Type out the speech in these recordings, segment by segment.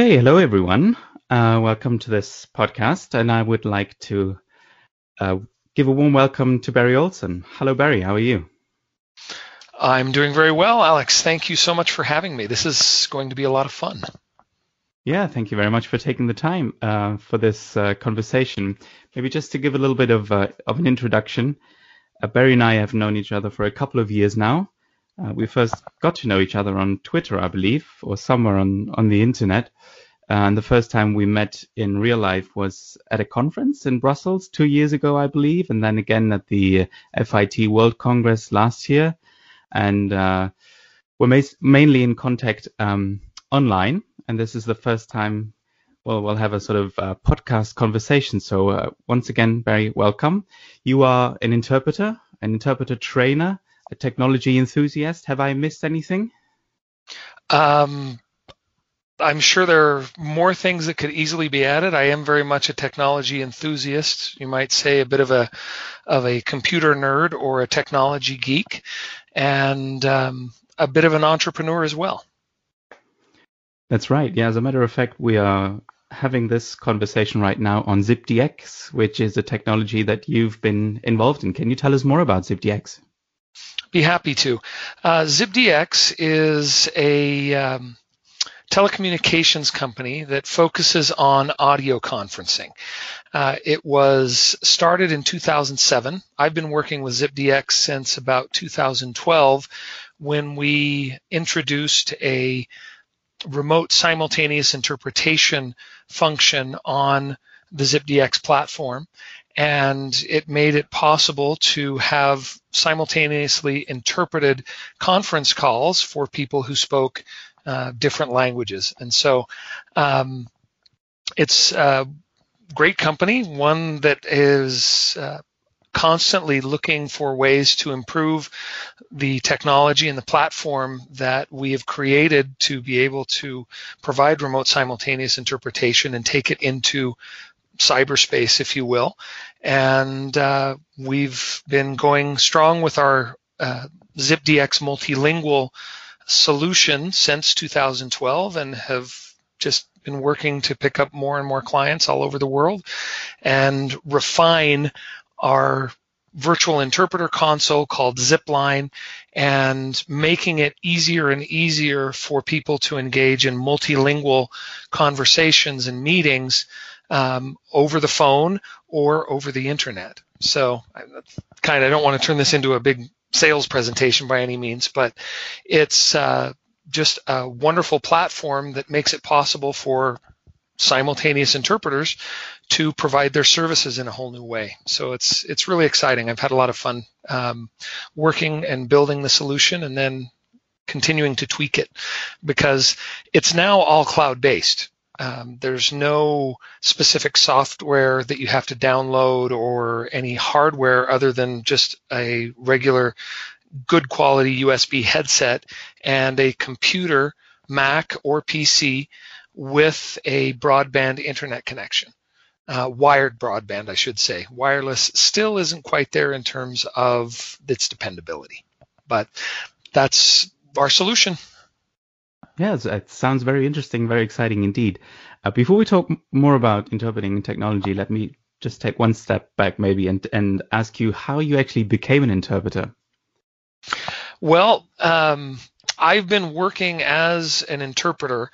Okay, hello everyone. Uh, welcome to this podcast, and I would like to uh, give a warm welcome to Barry Olsen. Hello, Barry. How are you? I'm doing very well, Alex. Thank you so much for having me. This is going to be a lot of fun. Yeah, thank you very much for taking the time uh, for this uh, conversation. Maybe just to give a little bit of uh, of an introduction. Uh, Barry and I have known each other for a couple of years now. Uh, we first got to know each other on Twitter, I believe, or somewhere on, on the internet. And the first time we met in real life was at a conference in Brussels two years ago, I believe, and then again at the FIT World Congress last year. And uh, we're ma- mainly in contact um, online, and this is the first time well, we'll have a sort of uh, podcast conversation. So uh, once again, Barry, welcome. You are an interpreter, an interpreter trainer, a technology enthusiast. Have I missed anything? Um, I'm sure there are more things that could easily be added. I am very much a technology enthusiast. You might say a bit of a of a computer nerd or a technology geek, and um, a bit of an entrepreneur as well. That's right. Yeah, as a matter of fact, we are having this conversation right now on ZipDX, which is a technology that you've been involved in. Can you tell us more about ZipDX? Be happy to. Uh, ZipDX is a um, telecommunications company that focuses on audio conferencing. Uh, it was started in 2007. I've been working with ZipDX since about 2012 when we introduced a remote simultaneous interpretation function on the ZipDX platform and it made it possible to have simultaneously interpreted conference calls for people who spoke uh, different languages. And so um, it's a great company, one that is uh, constantly looking for ways to improve the technology and the platform that we have created to be able to provide remote simultaneous interpretation and take it into cyberspace, if you will. And uh, we've been going strong with our uh, ZipDX multilingual solution since 2012 and have just been working to pick up more and more clients all over the world and refine our virtual interpreter console called Zipline and making it easier and easier for people to engage in multilingual conversations and meetings um, over the phone or over the internet. So, I kind of, I don't want to turn this into a big sales presentation by any means, but it's uh, just a wonderful platform that makes it possible for simultaneous interpreters to provide their services in a whole new way. So it's it's really exciting. I've had a lot of fun um, working and building the solution, and then continuing to tweak it because it's now all cloud based. Um, there's no specific software that you have to download or any hardware other than just a regular good quality USB headset and a computer, Mac or PC with a broadband internet connection. Uh, wired broadband, I should say. Wireless still isn't quite there in terms of its dependability, but that's our solution. Yes, it sounds very interesting, very exciting indeed. Uh, before we talk more about interpreting technology, let me just take one step back maybe and, and ask you how you actually became an interpreter. Well, um, I've been working as an interpreter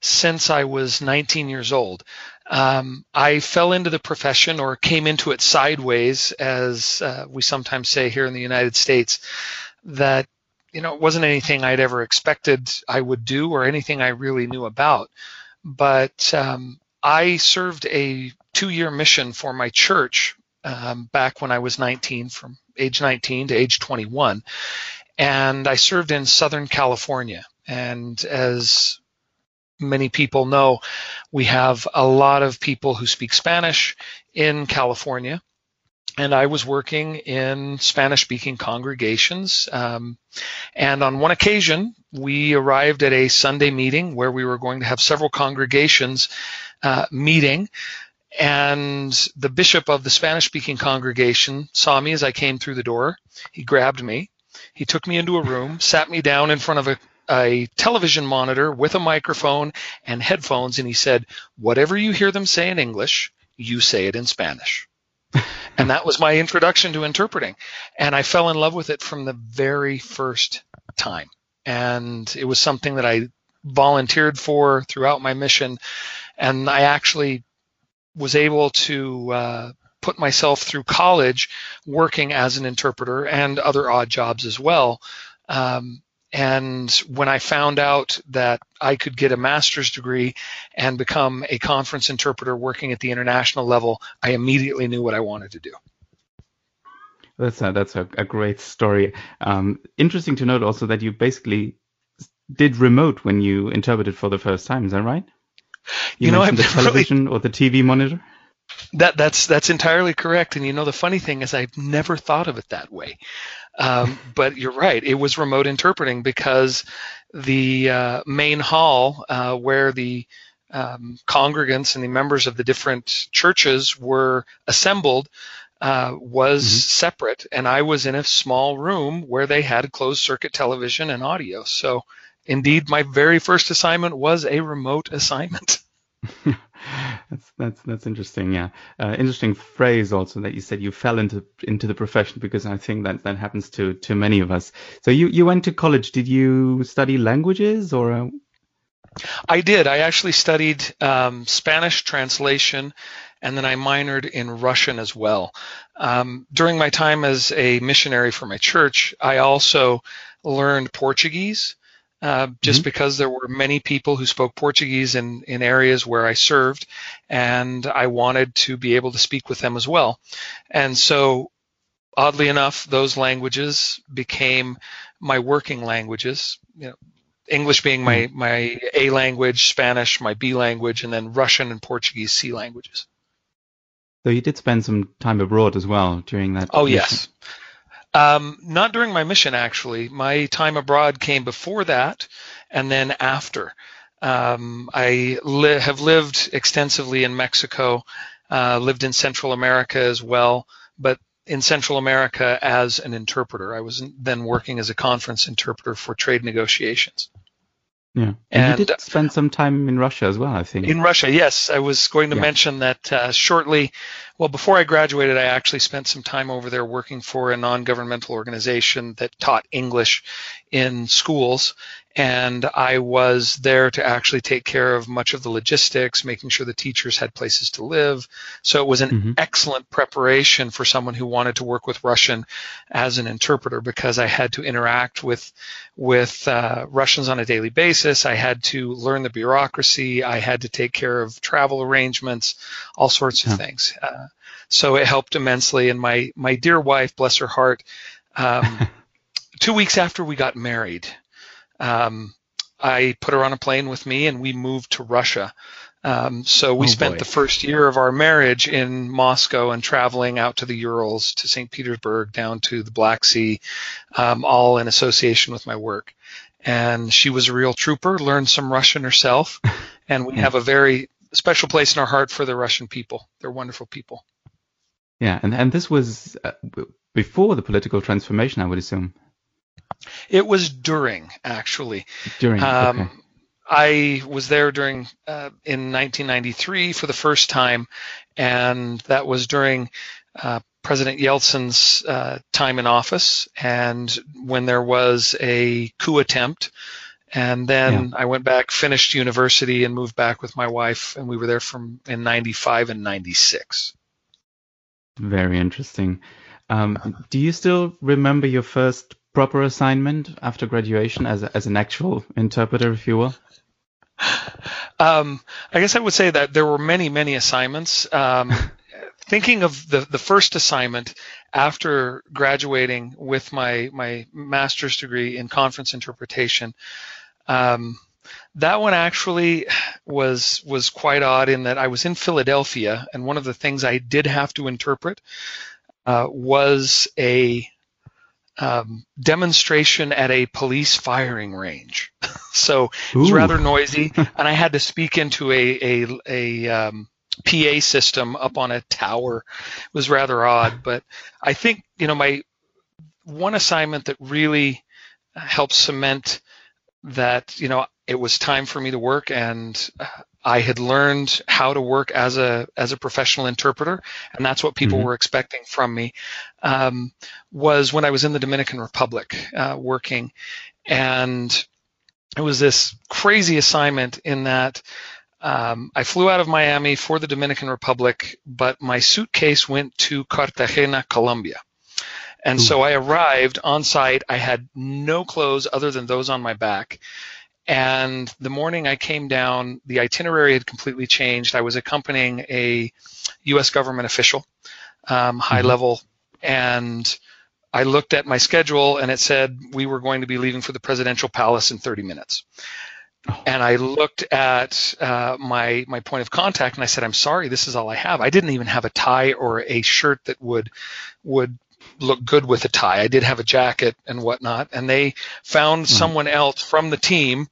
since I was 19 years old. Um, I fell into the profession or came into it sideways, as uh, we sometimes say here in the United States, that you know, it wasn't anything I'd ever expected I would do or anything I really knew about. But um, I served a two year mission for my church um, back when I was 19, from age 19 to age 21. And I served in Southern California. And as many people know, we have a lot of people who speak Spanish in California and I was working in Spanish speaking congregations. Um, and on one occasion, we arrived at a Sunday meeting where we were going to have several congregations uh, meeting. And the bishop of the Spanish speaking congregation saw me as I came through the door. He grabbed me. He took me into a room, sat me down in front of a, a television monitor with a microphone and headphones, and he said, "Whatever you hear them say in English, you say it in Spanish." And that was my introduction to interpreting, and I fell in love with it from the very first time. And it was something that I volunteered for throughout my mission, and I actually was able to uh, put myself through college working as an interpreter and other odd jobs as well. Um, and when I found out that I could get a master's degree and become a conference interpreter working at the international level, I immediately knew what I wanted to do. That's a, that's a, a great story. Um, interesting to note also that you basically did remote when you interpreted for the first time. Is that right? You, you know, mentioned the television really, or the TV monitor. That that's that's entirely correct. And you know, the funny thing is, I've never thought of it that way. Um, but you're right; it was remote interpreting because the uh, main hall uh, where the um, congregants and the members of the different churches were assembled uh, was mm-hmm. separate, and I was in a small room where they had closed circuit television and audio. So, indeed, my very first assignment was a remote assignment. that's that's that's interesting. Yeah, uh, interesting phrase also that you said you fell into into the profession because I think that that happens to to many of us. So you you went to college. Did you study languages or? Uh... I did. I actually studied um, Spanish translation, and then I minored in Russian as well. Um, during my time as a missionary for my church, I also learned Portuguese uh, just mm-hmm. because there were many people who spoke Portuguese in, in areas where I served, and I wanted to be able to speak with them as well. And so, oddly enough, those languages became my working languages. You know, English being my, mm-hmm. my A language, Spanish my B language, and then Russian and Portuguese C languages. So you did spend some time abroad as well during that. Oh mission. yes. Um, not during my mission, actually. My time abroad came before that, and then after. Um, I li- have lived extensively in Mexico, uh, lived in Central America as well, but in Central America as an interpreter. I was then working as a conference interpreter for trade negotiations. Yeah, and, and you did spend some time in Russia as well, I think. In Russia, yes. I was going to yeah. mention that uh, shortly. Well, before I graduated, I actually spent some time over there working for a non-governmental organization that taught English in schools, and I was there to actually take care of much of the logistics, making sure the teachers had places to live. So it was an mm-hmm. excellent preparation for someone who wanted to work with Russian as an interpreter because I had to interact with with uh, Russians on a daily basis. I had to learn the bureaucracy. I had to take care of travel arrangements, all sorts of yeah. things. Uh, so it helped immensely. And my my dear wife, bless her heart. Um, two weeks after we got married, um, I put her on a plane with me and we moved to Russia. Um, so we oh spent the first year of our marriage in Moscow and traveling out to the Urals, to St. Petersburg, down to the Black Sea, um, all in association with my work. And she was a real trooper, learned some Russian herself, and we yeah. have a very special place in our heart for the Russian people. They're wonderful people. Yeah, and, and this was uh, before the political transformation, I would assume. It was during, actually. During. Um, okay. I was there during uh, in 1993 for the first time, and that was during uh, President Yeltsin's uh, time in office, and when there was a coup attempt. And then yeah. I went back, finished university, and moved back with my wife, and we were there from in '95 and '96. Very interesting. Um, do you still remember your first proper assignment after graduation as a, as an actual interpreter, if you will? Um, I guess I would say that there were many, many assignments. Um, thinking of the, the first assignment after graduating with my, my master's degree in conference interpretation, um, that one actually was was quite odd in that I was in Philadelphia, and one of the things I did have to interpret uh, was a um, demonstration at a police firing range. so it was rather noisy, and I had to speak into a a, a um, PA system up on a tower. It was rather odd, but I think you know my one assignment that really helped cement that you know it was time for me to work and I had learned how to work as a as a professional interpreter, and that's what people mm-hmm. were expecting from me. Um, was when I was in the Dominican Republic uh, working, and it was this crazy assignment in that um, I flew out of Miami for the Dominican Republic, but my suitcase went to Cartagena, Colombia. And Ooh. so I arrived on site. I had no clothes other than those on my back. And the morning I came down, the itinerary had completely changed. I was accompanying a U.S. government official, um, high mm-hmm. level, and I looked at my schedule and it said we were going to be leaving for the presidential palace in 30 minutes. Oh. And I looked at uh, my my point of contact and I said, "I'm sorry, this is all I have. I didn't even have a tie or a shirt that would would look good with a tie. I did have a jacket and whatnot, and they found mm-hmm. someone else from the team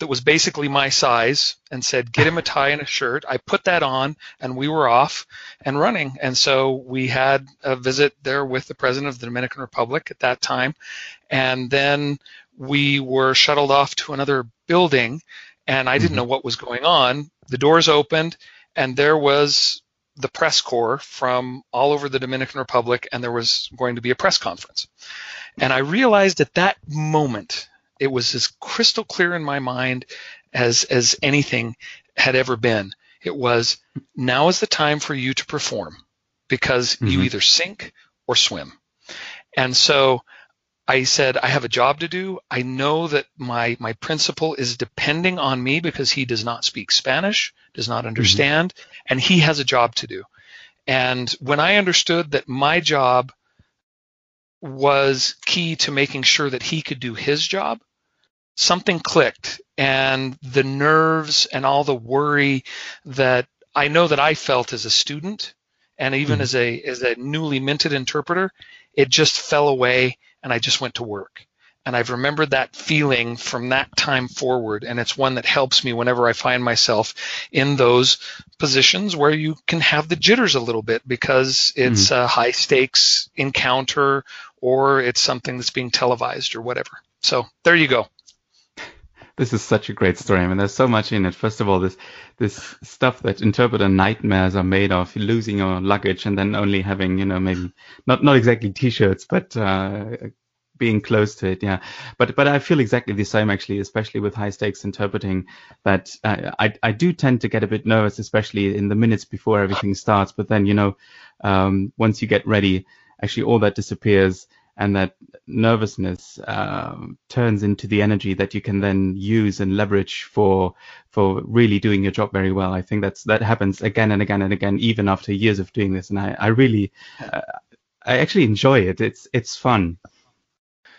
that was basically my size and said, get him a tie and a shirt. I put that on and we were off and running. And so we had a visit there with the president of the Dominican Republic at that time. And then we were shuttled off to another building and I didn't mm-hmm. know what was going on. The doors opened and there was the press corps from all over the Dominican Republic, and there was going to be a press conference. And I realized at that moment, it was as crystal clear in my mind as as anything had ever been. It was now is the time for you to perform because mm-hmm. you either sink or swim. And so I said, I have a job to do. I know that my, my principal is depending on me because he does not speak Spanish, does not mm-hmm. understand, mm-hmm. and he has a job to do. And when I understood that my job was key to making sure that he could do his job, something clicked and the nerves and all the worry that I know that I felt as a student and even mm-hmm. as a as a newly minted interpreter, it just fell away and I just went to work. And I've remembered that feeling from that time forward. And it's one that helps me whenever I find myself in those positions where you can have the jitters a little bit because it's mm-hmm. a high stakes encounter or it's something that's being televised or whatever. So there you go. This is such a great story. I mean, there's so much in it. First of all, this this stuff that interpreter nightmares are made of, losing your luggage and then only having, you know, maybe not not exactly t-shirts, but uh, being close to it. Yeah, but but I feel exactly the same actually, especially with high stakes interpreting. That uh, I I do tend to get a bit nervous, especially in the minutes before everything starts. But then you know, um, once you get ready, actually all that disappears and that nervousness uh, turns into the energy that you can then use and leverage for for really doing your job very well. I think that's that happens again and again and again, even after years of doing this. And I, I really, uh, I actually enjoy it. It's it's fun.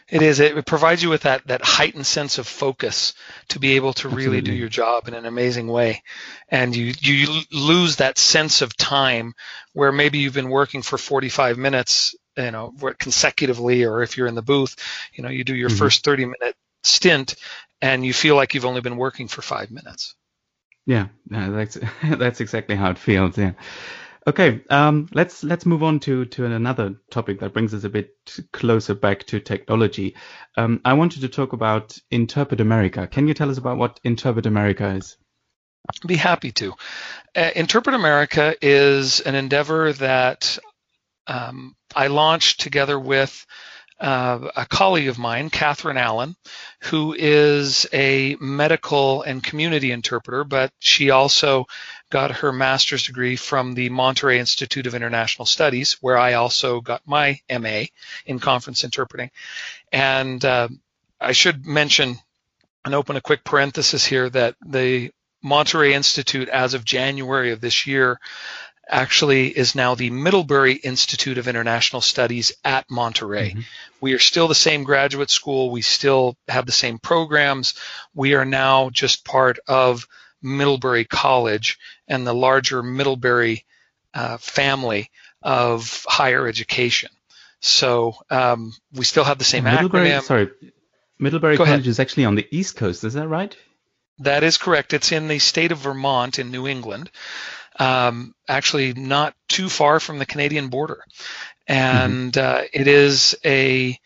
It is. It provides you with that that heightened sense of focus to be able to Absolutely. really do your job in an amazing way, and you you lose that sense of time where maybe you've been working for 45 minutes you know consecutively or if you're in the booth you know you do your mm-hmm. first 30 minute stint and you feel like you've only been working for five minutes. Yeah. That's that's exactly how it feels yeah. Okay um, let's let's move on to to another topic that brings us a bit closer back to technology. Um, i wanted to talk about interpret america. Can you tell us about what interpret america is? Be happy to. Uh, Interpret America is an endeavor that um, I launched together with uh, a colleague of mine, Katharine Allen, who is a medical and community interpreter, but she also got her master's degree from the Monterey Institute of International Studies, where I also got my MA in conference interpreting. And uh, I should mention and open a quick parenthesis here that the Monterey Institute, as of January of this year, actually is now the Middlebury Institute of International Studies at Monterey. Mm-hmm. We are still the same graduate school. We still have the same programs. We are now just part of Middlebury College and the larger Middlebury uh, family of higher education. So um, we still have the same Middlebury, acronym. Sorry, Middlebury Go College ahead. is actually on the East Coast. Is that right? That is correct. It's in the state of Vermont in New England um, actually not too far from the Canadian border. And mm-hmm. uh, it is a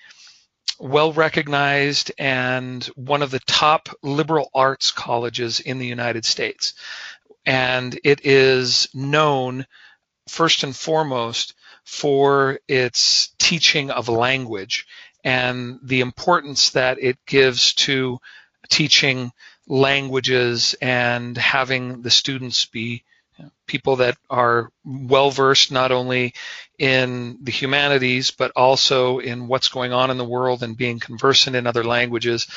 well recognized and one of the top liberal arts colleges in the United States. And it is known first and foremost for its teaching of language and the importance that it gives to teaching languages and having the students be people that are well versed not only in the humanities but also in what's going on in the world and being conversant in other languages.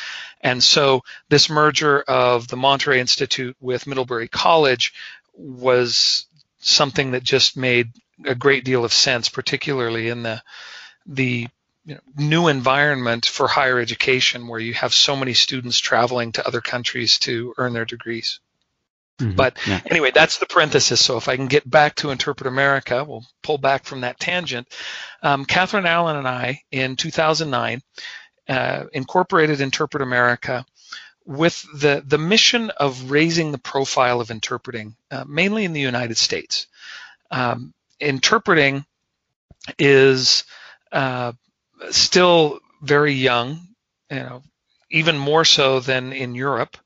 And so this merger of the Monterey Institute with Middlebury College was something that just made a great deal of sense, particularly in the the you know, new environment for higher education where you have so many students traveling to other countries to earn their degrees. Mm-hmm. But yeah. anyway, that's the parenthesis. So if I can get back to Interpret America, we'll pull back from that tangent. Um, Katharine Allen and I, in 2009, uh, incorporated Interpret America with the, the mission of raising the profile of interpreting, uh, mainly in the United States. Um, interpreting is uh, still very young, you know, even more so than in Europe.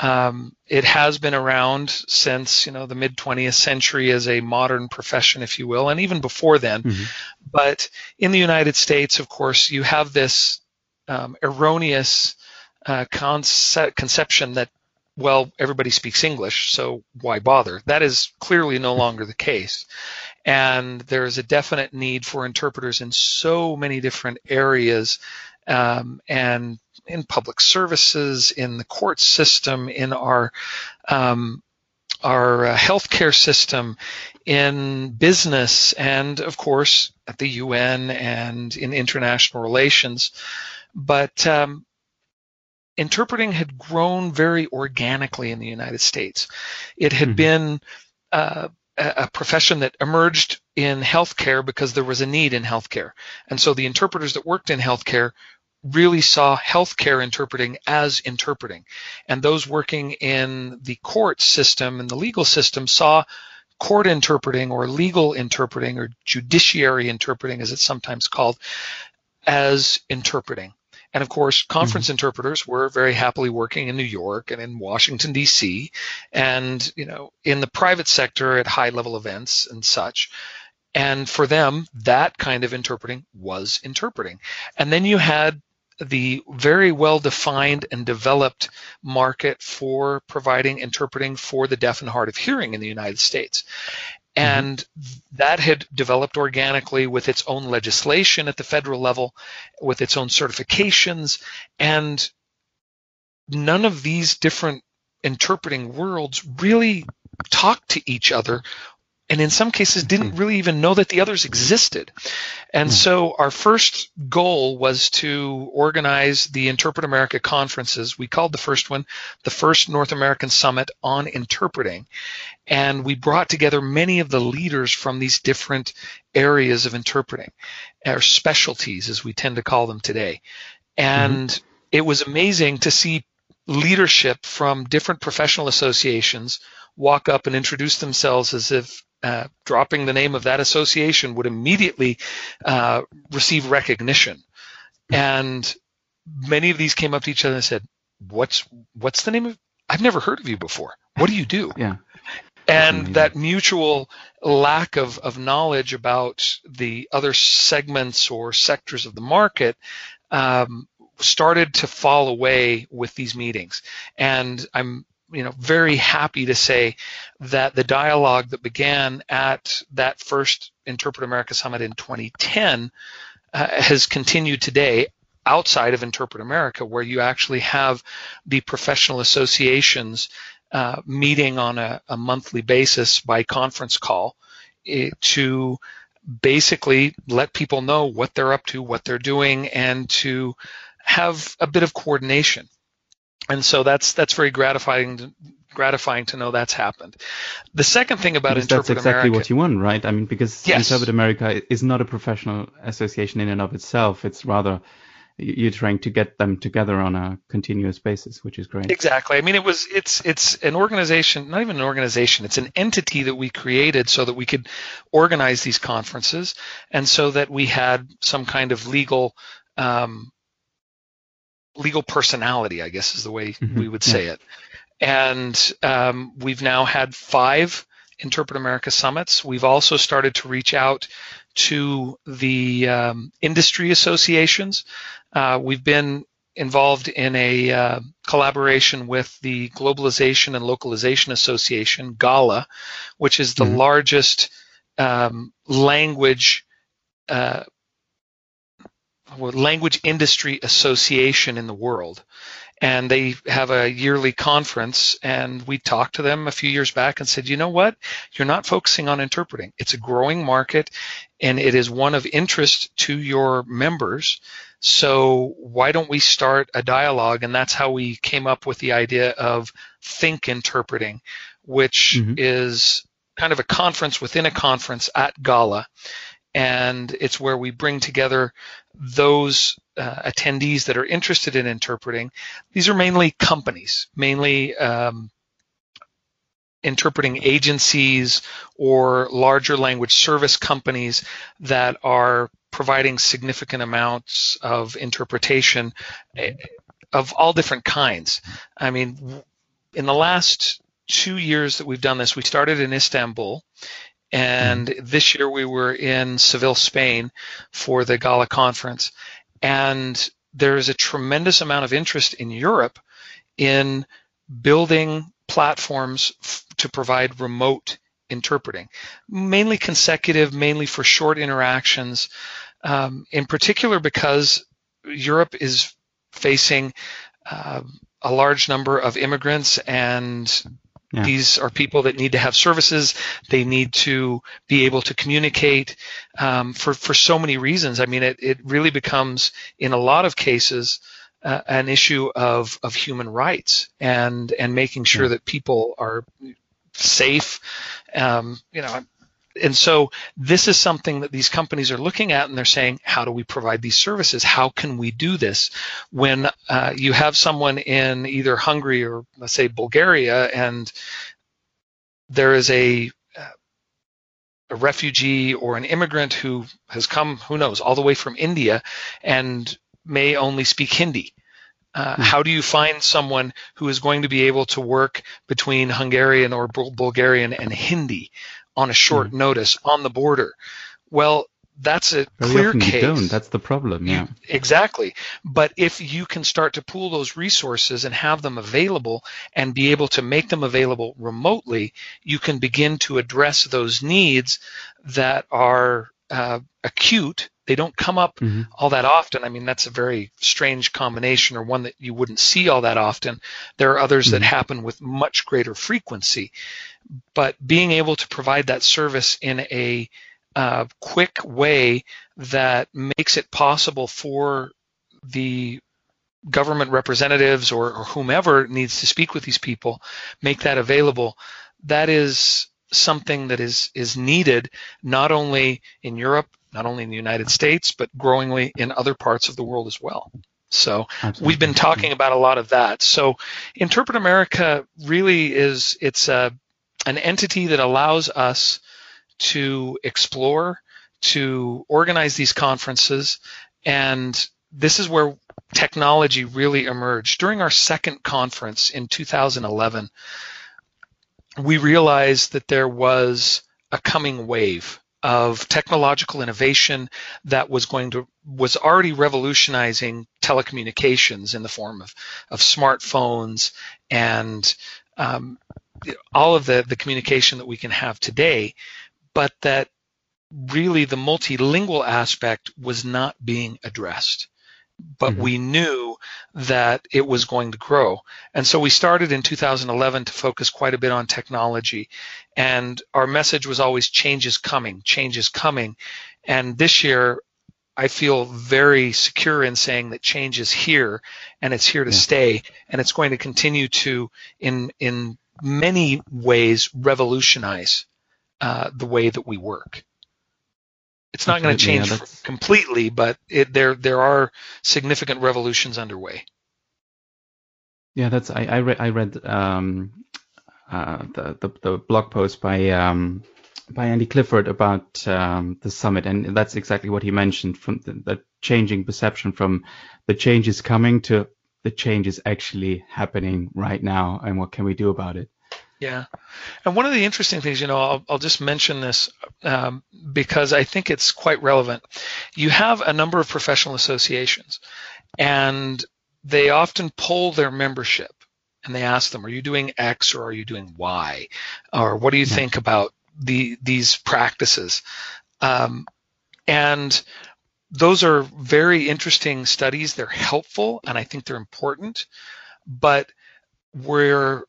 Um, it has been around since you know the mid 20th century as a modern profession, if you will, and even before then. Mm-hmm. But in the United States, of course, you have this um, erroneous uh, concept, conception that well everybody speaks English, so why bother? That is clearly no longer the case and there is a definite need for interpreters in so many different areas um, and in public services, in the court system, in our um, our uh, healthcare system, in business, and of course at the UN and in international relations. But um, interpreting had grown very organically in the United States. It had mm-hmm. been uh, a profession that emerged in healthcare because there was a need in healthcare. And so the interpreters that worked in healthcare really saw healthcare interpreting as interpreting. And those working in the court system and the legal system saw court interpreting or legal interpreting or judiciary interpreting as it's sometimes called as interpreting. And of course, conference mm-hmm. interpreters were very happily working in New York and in Washington D.C. and you know in the private sector at high level events and such. And for them, that kind of interpreting was interpreting. And then you had the very well defined and developed market for providing interpreting for the deaf and hard of hearing in the United States. Mm-hmm. And that had developed organically with its own legislation at the federal level, with its own certifications, and none of these different interpreting worlds really talk to each other and in some cases didn't mm-hmm. really even know that the others existed. And hmm. so our first goal was to organize the Interpret America conferences. We called the first one the first North American Summit on Interpreting. And we brought together many of the leaders from these different areas of interpreting, or specialties as we tend to call them today. And mm-hmm. it was amazing to see leadership from different professional associations walk up and introduce themselves as if uh, dropping the name of that association would immediately uh, receive recognition. And many of these came up to each other and said, "What's what's the name of? I've never heard of you before. What do you do?" Yeah. And that mutual lack of, of knowledge about the other segments or sectors of the market um, started to fall away with these meetings. And I'm you know very happy to say that the dialogue that began at that first Interpret America Summit in 2010 uh, has continued today outside of Interpret America, where you actually have the professional associations uh, meeting on a, a, monthly basis by conference call eh, to basically let people know what they're up to, what they're doing, and to have a bit of coordination and so that's that's very gratifying to, gratifying to know that's happened. The second thing about because Interpret that's exactly America, what you want, right? I mean, because yes. Interpret America is not a professional association in and of itself. It's rather you're trying to get them together on a continuous basis, which is great. Exactly. I mean, it was it's it's an organization, not even an organization. It's an entity that we created so that we could organize these conferences, and so that we had some kind of legal um, legal personality, I guess is the way mm-hmm. we would say yeah. it. And um, we've now had five Interpret America summits. We've also started to reach out to the um, industry associations. Uh, we've been involved in a uh, collaboration with the Globalization and Localization Association, GALA, which is the mm-hmm. largest um, language uh, language industry association in the world. And they have a yearly conference and we talked to them a few years back and said you know what? You're not focusing on interpreting. It's a growing market and it is one of interest to your members. So why don't we start a dialogue? And that's how we came up with the idea of think interpreting which mm-hmm. is kind of a conference within a conference at GALA and it's where we bring together those uh, attendees that are interested in interpreting. These are mainly companies, mainly um, interpreting agencies or larger language service companies that are providing significant amounts of interpretation eh, of all different kinds. I mean, in the last two years that we've done this, we started in Istanbul and mm-hmm. this year we were in Seville, Spain for the GALA conference. And there is a tremendous amount of interest in Europe in building platforms f- to provide remote interpreting, mainly consecutive, mainly for short interactions, um, in particular because Europe is facing uh, a large number of immigrants and yeah. These are people that need to have services. They need to be able to communicate um, for for so many reasons. I mean, it it really becomes in a lot of cases uh, an issue of of human rights and and making sure yeah. that people are safe. Um, you know, and so this is something that these companies are looking at and they're saying, how do we provide these services? How can we do this? When uh, you have someone in either Hungary or let's say Bulgaria and there is a a refugee or an immigrant who has come, who knows, all the way from India and may only speak Hindi. Uh, mm-hmm. How do you find someone who is going to be able to work between Hungarian or Bulgarian and Hindi? on a short mm. notice on the border. Well, that's a Very clear often case. You don't. That's the problem. Yeah. Exactly. But if you can start to pool those resources and have them available and be able to make them available remotely, you can begin to address those needs that are uh, acute. They don't come up mm-hmm. all that often. I mean, that's a very strange combination or one that you wouldn't see all that often. There are others mm-hmm. that happen with much greater frequency but being able to provide that service in a uh, quick way that makes it possible for the government representatives or, or, whomever needs to speak with these people make that available that is something that is is needed not only in Europe not only in the United States but growingly in other parts of the world as well so Absolutely. we've been talking about a lot of that so interpret america really is it's a an entity that allows us to explore, to organize these conferences, and this is where technology really emerged. During our second conference in 2011, we realized that there was a coming wave of technological innovation that was going to was already revolutionizing telecommunications in the form of of smartphones and um, all of the, the communication that we can have today, but that really the multilingual aspect was not being addressed. But mm-hmm. we knew that it was going to grow. And so we started in 2011 to focus quite a bit on technology. And our message was always change is coming, change is coming. And this year, I feel very secure in saying that change is here and it's here to yeah. stay and it's going to continue to in in many ways revolutionize uh, the way that we work. It's not going to change yeah, completely, but it, there there are significant revolutions underway. Yeah, that's I I, re- I read um, uh, the, the, the blog post by um, by Andy Clifford about um, the summit, and that's exactly what he mentioned from the, the changing perception from the change is coming to the change is actually happening right now and what can we do about it? Yeah. And one of the interesting things, you know, I'll, I'll just mention this um, because I think it's quite relevant. You have a number of professional associations, and they often poll their membership and they ask them, are you doing X or are you doing Y? Or what do you think about the, these practices? Um, and those are very interesting studies. They're helpful and I think they're important, but we're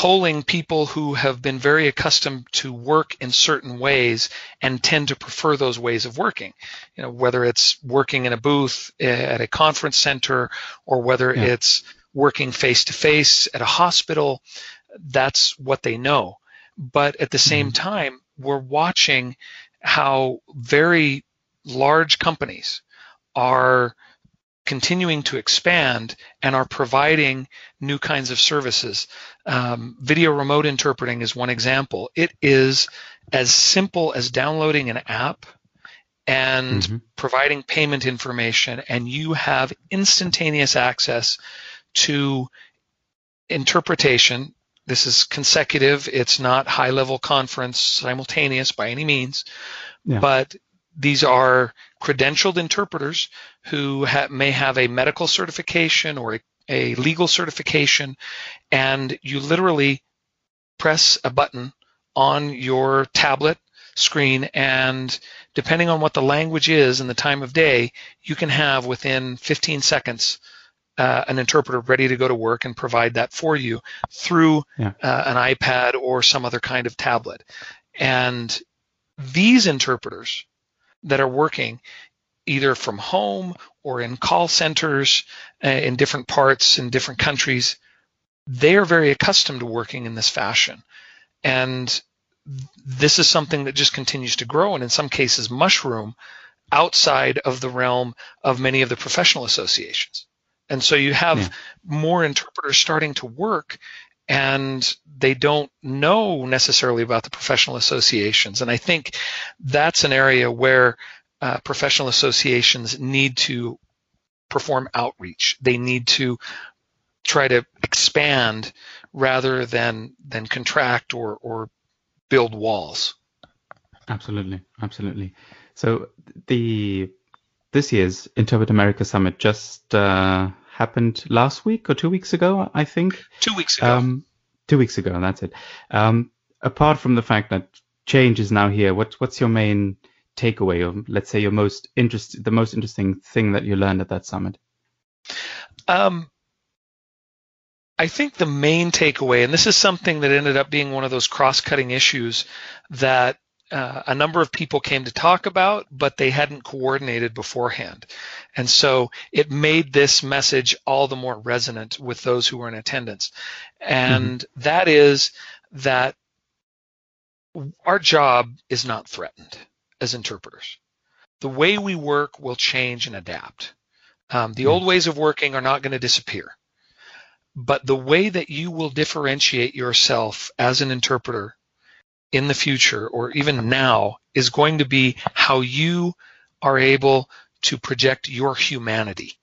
polling people who have been very accustomed to work in certain ways and tend to prefer those ways of working. You know, whether it's working in a booth at a conference center or whether yeah. it's working face to face at a hospital, that's what they know. But at the same mm-hmm. time, we're watching how very large companies are continuing to expand and are providing new kinds of services. Um, video remote interpreting is one example. It is as simple as downloading an app and mm-hmm. providing payment information, and you have instantaneous access to interpretation. This is consecutive. It's not high level conference simultaneous by any means, yeah. but these are credentialed interpreters who ha- may have a medical certification or a, a legal certification, and you literally press a button on your tablet screen and depending on what the language is and the time of day, you can have within 15 seconds uh, an interpreter ready to go to work and provide that for you through yeah. uh, an iPad or some other kind of tablet. And these interpreters that are working either from home or in call centers uh, in different parts in different countries, they are very accustomed to working in this fashion. And this is something that just continues to grow and in some cases mushroom outside of the realm of many of the professional associations. And so you have yeah. more interpreters starting to work and they don't know necessarily about the professional associations. And I think that's an area where uh, professional associations need to perform outreach. They need to try to expand rather than than contract or or build walls. Absolutely, absolutely. So the this year's Interpret America Summit just uh, happened last week or two weeks ago, I think. Two weeks ago. Um, two weeks ago, and that's it. Um, apart from the fact that change is now here, what, what's your main takeaway, or let's say your most interest, the most interesting thing that you learned at that summit? Um, I think the main takeaway, and this is something that ended up being one of those cross-cutting issues that uh, a number of people came to talk about, but they hadn't coordinated beforehand. And so it made this message all the more resonant with those who were in attendance. And mm-hmm. that is that our job is not threatened as interpreters. The way we work will change and adapt. Um, the mm-hmm. old ways of working are not going to disappear. But the way that you will differentiate yourself as an interpreter in the future or even now is going to be how you are able to project your humanity.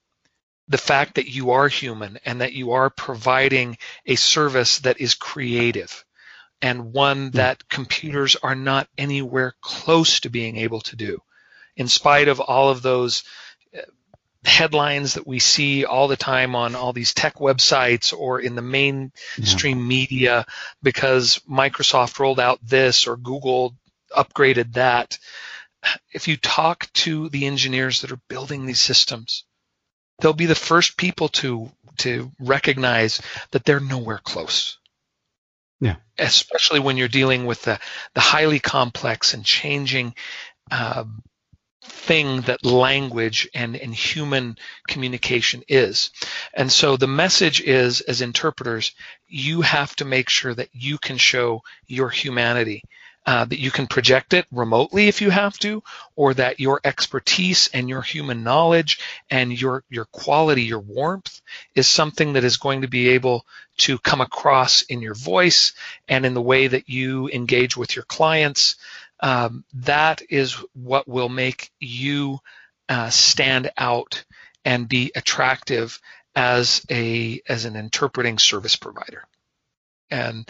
The fact that you are human and that you are providing a service that is creative and one hmm. that computers are not anywhere close to being able to do. In spite of all of those headlines that we see all the time on all these tech websites or in the mainstream yeah. media because Microsoft rolled out this or Google upgraded that. If you talk to the engineers that are building these systems, they'll be the first people to to recognize that they're nowhere close. Yeah. Especially when you're dealing with the, the highly complex and changing um, thing that language and, and human communication is. And so the message is, as interpreters, you have to make sure that you can show your humanity. Uh, that you can project it remotely if you have to, or that your expertise and your human knowledge and your your quality, your warmth, is something that is going to be able to come across in your voice and in the way that you engage with your clients um, that is what will make you uh, stand out and be attractive as a as an interpreting service provider. And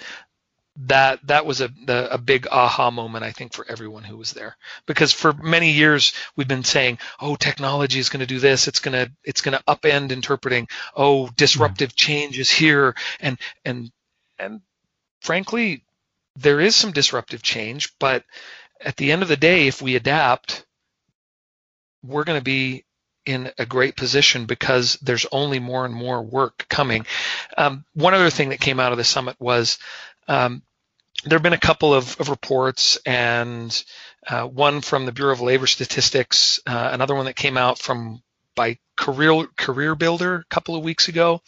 that that was a the, a big aha moment I think for everyone who was there. Because for many years we've been saying oh technology is going to do this. It's going to it's going to upend interpreting. Oh disruptive change is here. And and and frankly there is some disruptive change but at the end of the day if we adapt we're going to be in a great position because there's only more and more work coming. Um, one other thing that came out of the summit was um, there have been a couple of, of reports, and uh, one from the Bureau of Labor Statistics, uh, another one that came out from by Career CareerBuilder a couple of weeks ago,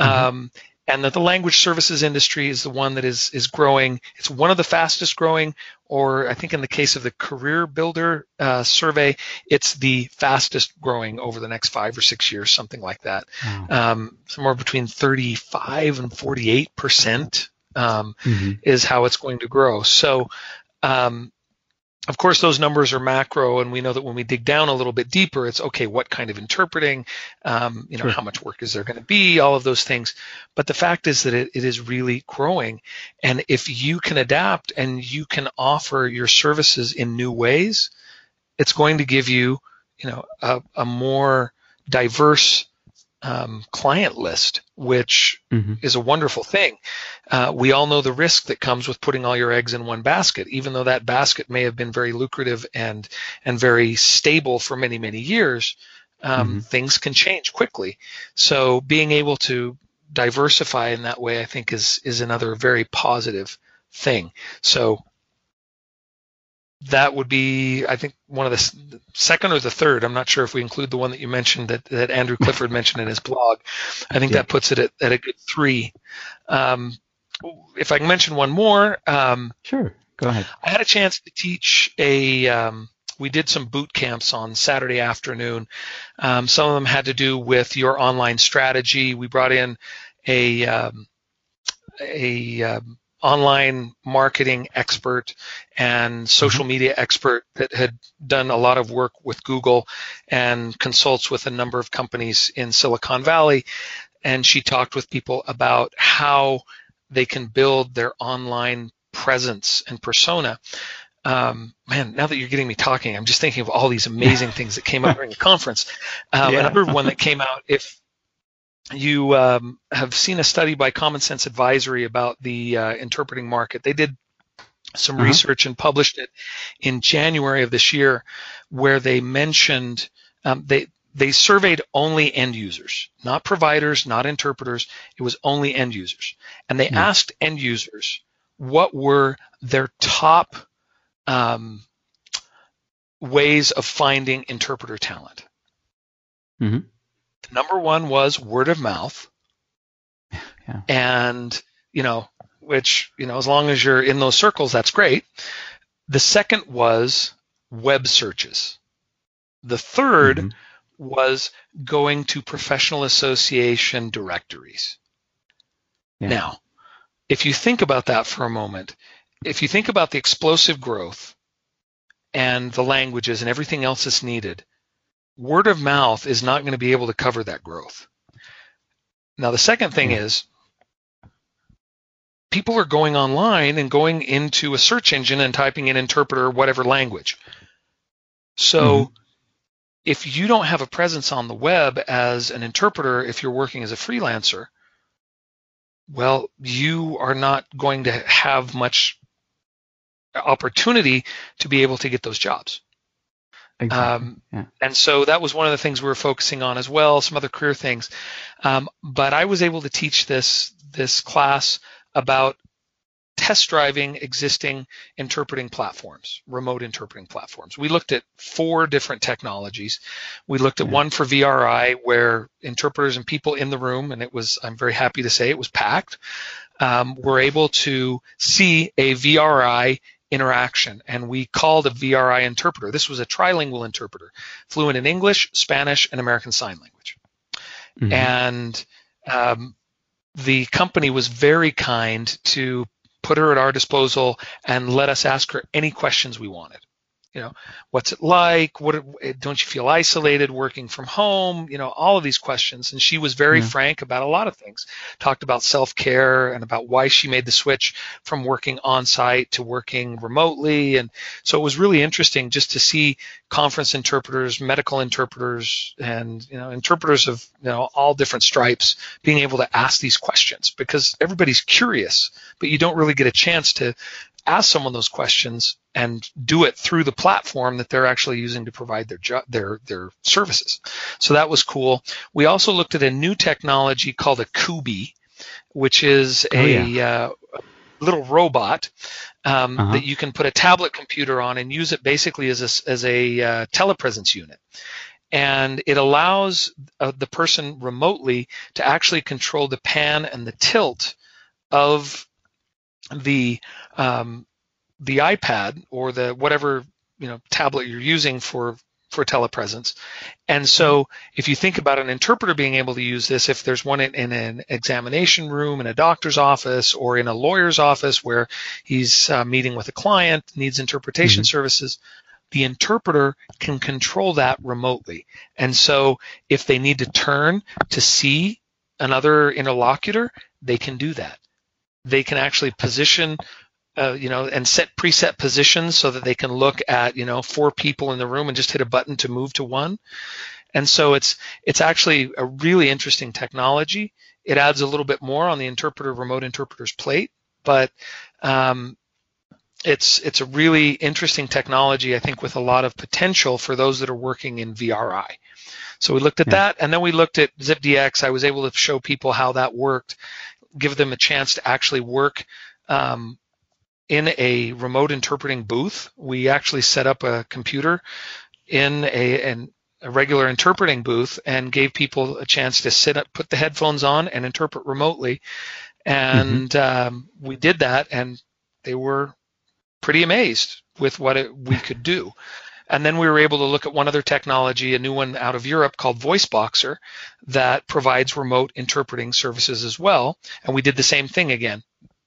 mm-hmm. um, and that the language services industry is the one that is is growing. It's one of the fastest growing, or I think in the case of the CareerBuilder uh, survey, it's the fastest growing over the next five or six years, something like that. Wow. Um, somewhere between 35 and 48 percent um, mm-hmm. is how it's going to grow. So um, of course, those numbers are macro, and we know that when we dig down a little bit deeper, it's okay. What kind of interpreting? Um, you know, sure. how much work is there going to be? All of those things. But the fact is that it, it is really growing, and if you can adapt and you can offer your services in new ways, it's going to give you, you know, a, a more diverse um, client list, which mm-hmm. is a wonderful thing. Uh, we all know the risk that comes with putting all your eggs in one basket, even though that basket may have been very lucrative and and very stable for many many years. Um, mm-hmm. Things can change quickly, so being able to diversify in that way, I think, is is another very positive thing. So that would be, I think, one of the second or the third. I'm not sure if we include the one that you mentioned that, that Andrew Clifford mentioned in his blog. I think yeah. that puts it at, at a good three. Um, if I can mention one more. Um, sure, go ahead. I had a chance to teach a. Um, we did some boot camps on Saturday afternoon. Um, some of them had to do with your online strategy. We brought in a um, a um, online marketing expert and social mm-hmm. media expert that had done a lot of work with Google and consults with a number of companies in Silicon Valley. And she talked with people about how they can build their online presence and persona. Um, man, now that you're getting me talking, I'm just thinking of all these amazing things that came out during the conference. Um, yeah. Another one that came out, if you um, have seen a study by Common Sense Advisory about the uh, interpreting market. They did some uh-huh. research and published it in January of this year, where they mentioned um, they they surveyed only end users, not providers, not interpreters. It was only end users, and they mm-hmm. asked end users what were their top um, ways of finding interpreter talent. Mm-hmm number one was word of mouth. Yeah. And, you know, which, you know, as long as you're in those circles, that's great. The second was web searches. The 3rd mm-hmm. was going to professional association directories. Yeah. Now, if you think about that for a moment, if you think about the explosive growth and the languages and everything else that's needed, word of mouth is not going to be able to cover that growth. Now, the second thing is people are going online and going into a search engine and typing in interpreter, whatever language. So, mm-hmm. if you don't have a presence on the web as an interpreter, if you're working as a freelancer, well, you are not going to have much opportunity to be able to get those jobs. Exactly. Um, yeah. And so that was one of the things we were focusing on as well, some other career things. Um, but I was able to teach this this class about test driving existing interpreting platforms, remote interpreting platforms. We looked at four different technologies. We looked at yeah. one for VRI where interpreters and people in the room, and it was, I'm very happy to say it was packed, um, were able to see a VRI interaction, and we called a VRI interpreter. This was a trilingual interpreter, fluent in English, Spanish, and American Sign Language. Mm-hmm. And um, the company was very kind to put her at our disposal and let us ask her any questions we wanted. You know, what's it like? What eh, don't you feel isolated working from home? You know, all of these questions. And she was very yeah. frank about a lot of things. Talked about self care and about why she made the switch from working on site to working remotely. And so it was really interesting just to see conference interpreters, medical interpreters, and you know, interpreters of you know all different stripes being able to ask these questions because everybody's curious, but you don't really get a chance to ask someone those questions and do it through the platform that they're actually using to provide their jo- their their services. So that was cool. We also looked at a new technology called a Kubi, which is oh, a yeah. uh, little robot um, uh-huh. that you can put a tablet computer on and use it basically as a, as a uh, telepresence unit. And it allows uh, the person remotely to actually control the pan and the tilt of the um, the iPad or the whatever you know tablet you're using for for telepresence. And so if you think about an interpreter being able to use this, if there's one in, in an examination room in a doctor's office or in a lawyer's office where he's uh, meeting with a client, needs interpretation mm-hmm. services, the interpreter can control that remotely. And so if they need to turn to see another interlocutor, they can do that they can actually position uh, you know, and set preset positions so that they can look at, you know, four people in the room and just hit a button to move to one. And so it's it's actually a really interesting technology. It adds a little bit more on the interpreter remote interpreter's plate, but um, it's it's a really interesting technology. I think with a lot of potential for those that are working in VRI. So we looked at yeah. that, and then we looked at ZipDX. I was able to show people how that worked give them a chance to actually work um, in a remote interpreting booth. We actually set up a computer in a, an, a regular interpreting booth and gave people a chance to sit up, put the headphones on, and interpret remotely. And mm-hmm. um, we did that, and they were pretty amazed with what it, we could do. And then we were able to look at one other technology, a new one out of Europe called VoiceBoxer, that provides remote interpreting services as well. And we did the same thing again.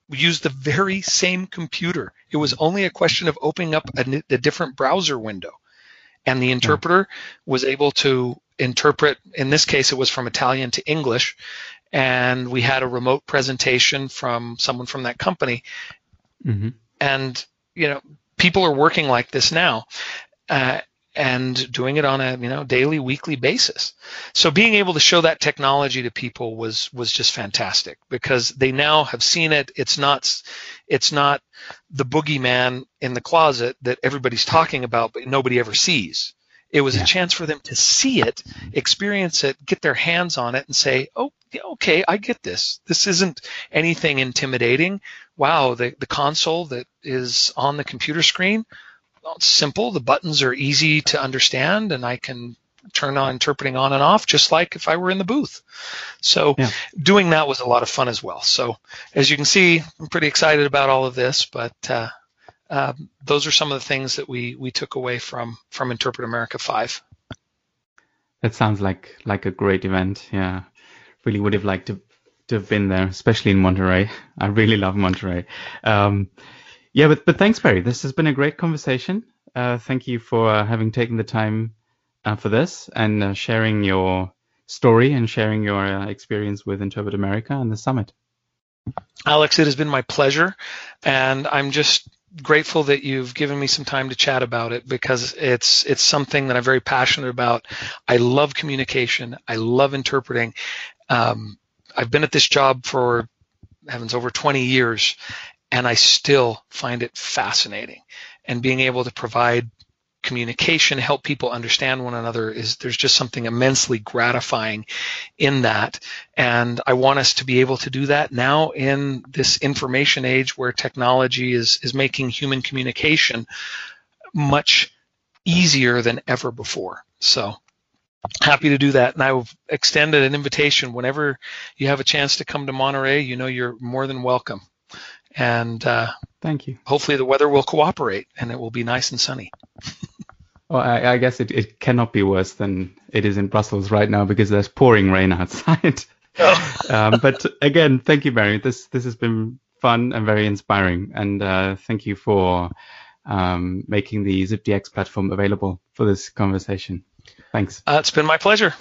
We used the very same computer. It was only a question of opening up a, a different browser window. And the interpreter was able to interpret, in this case, it was from Italian to English. And we had a remote presentation from someone from that company. Mm-hmm. And, you know, people are working like this now uh, and doing it on a you know daily weekly basis. So being able to show that technology to people was was just fantastic because they now have seen it. It's not it's not the boogeyman in the closet that everybody's talking about but nobody ever sees. It was yeah. a chance for them to see it experience it get their hands on it and say oh okay i get this. This isn't anything intimidating. Wow the, the console that is on the computer screen well, it's simple. The buttons are easy to understand, and I can turn on interpreting on and off just like if I were in the booth. So yeah. doing that was a lot of fun as well. So as you can see, I'm pretty excited about all of this, but uh, uh, those are some of the things that we we took away from from InterpretAmerica 5. That sounds like like a great event. Yeah, really would have liked to to have been there, especially in Monterey. I really love Monterey. Um, yeah, but but thanks, Barry. This has been a great conversation. Uh, thank you for uh, having taken the time uh, for this and uh, sharing your story and sharing your uh, experience with InterpretAmerica and the summit. Alex, it has been my pleasure, and I'm just grateful that you've given me some time to chat about it because it's it's something that I'm very passionate about. I love communication. I love interpreting. Um, I've been at this job for heavens over 20 years and I still find it fascinating. And being able to provide communication, help people understand one another is there's just something immensely gratifying in that. And I want us to be able to do that now in this information age where technology is, is making human communication much easier than ever before. So happy to do that. And I have extended an invitation whenever you have a chance to come to Monterey, you know you're more than welcome and uh, thank you. Hopefully, the weather will cooperate and it will be nice and sunny. well, I, I guess it, it cannot be worse than it is in Brussels right now because there's pouring rain outside. Oh. um, but again, thank you, Barry. This this has been fun and very inspiring, and uh, thank you for um, making the ZipDX platform available for this conversation. Thanks. Uh, it's been my pleasure.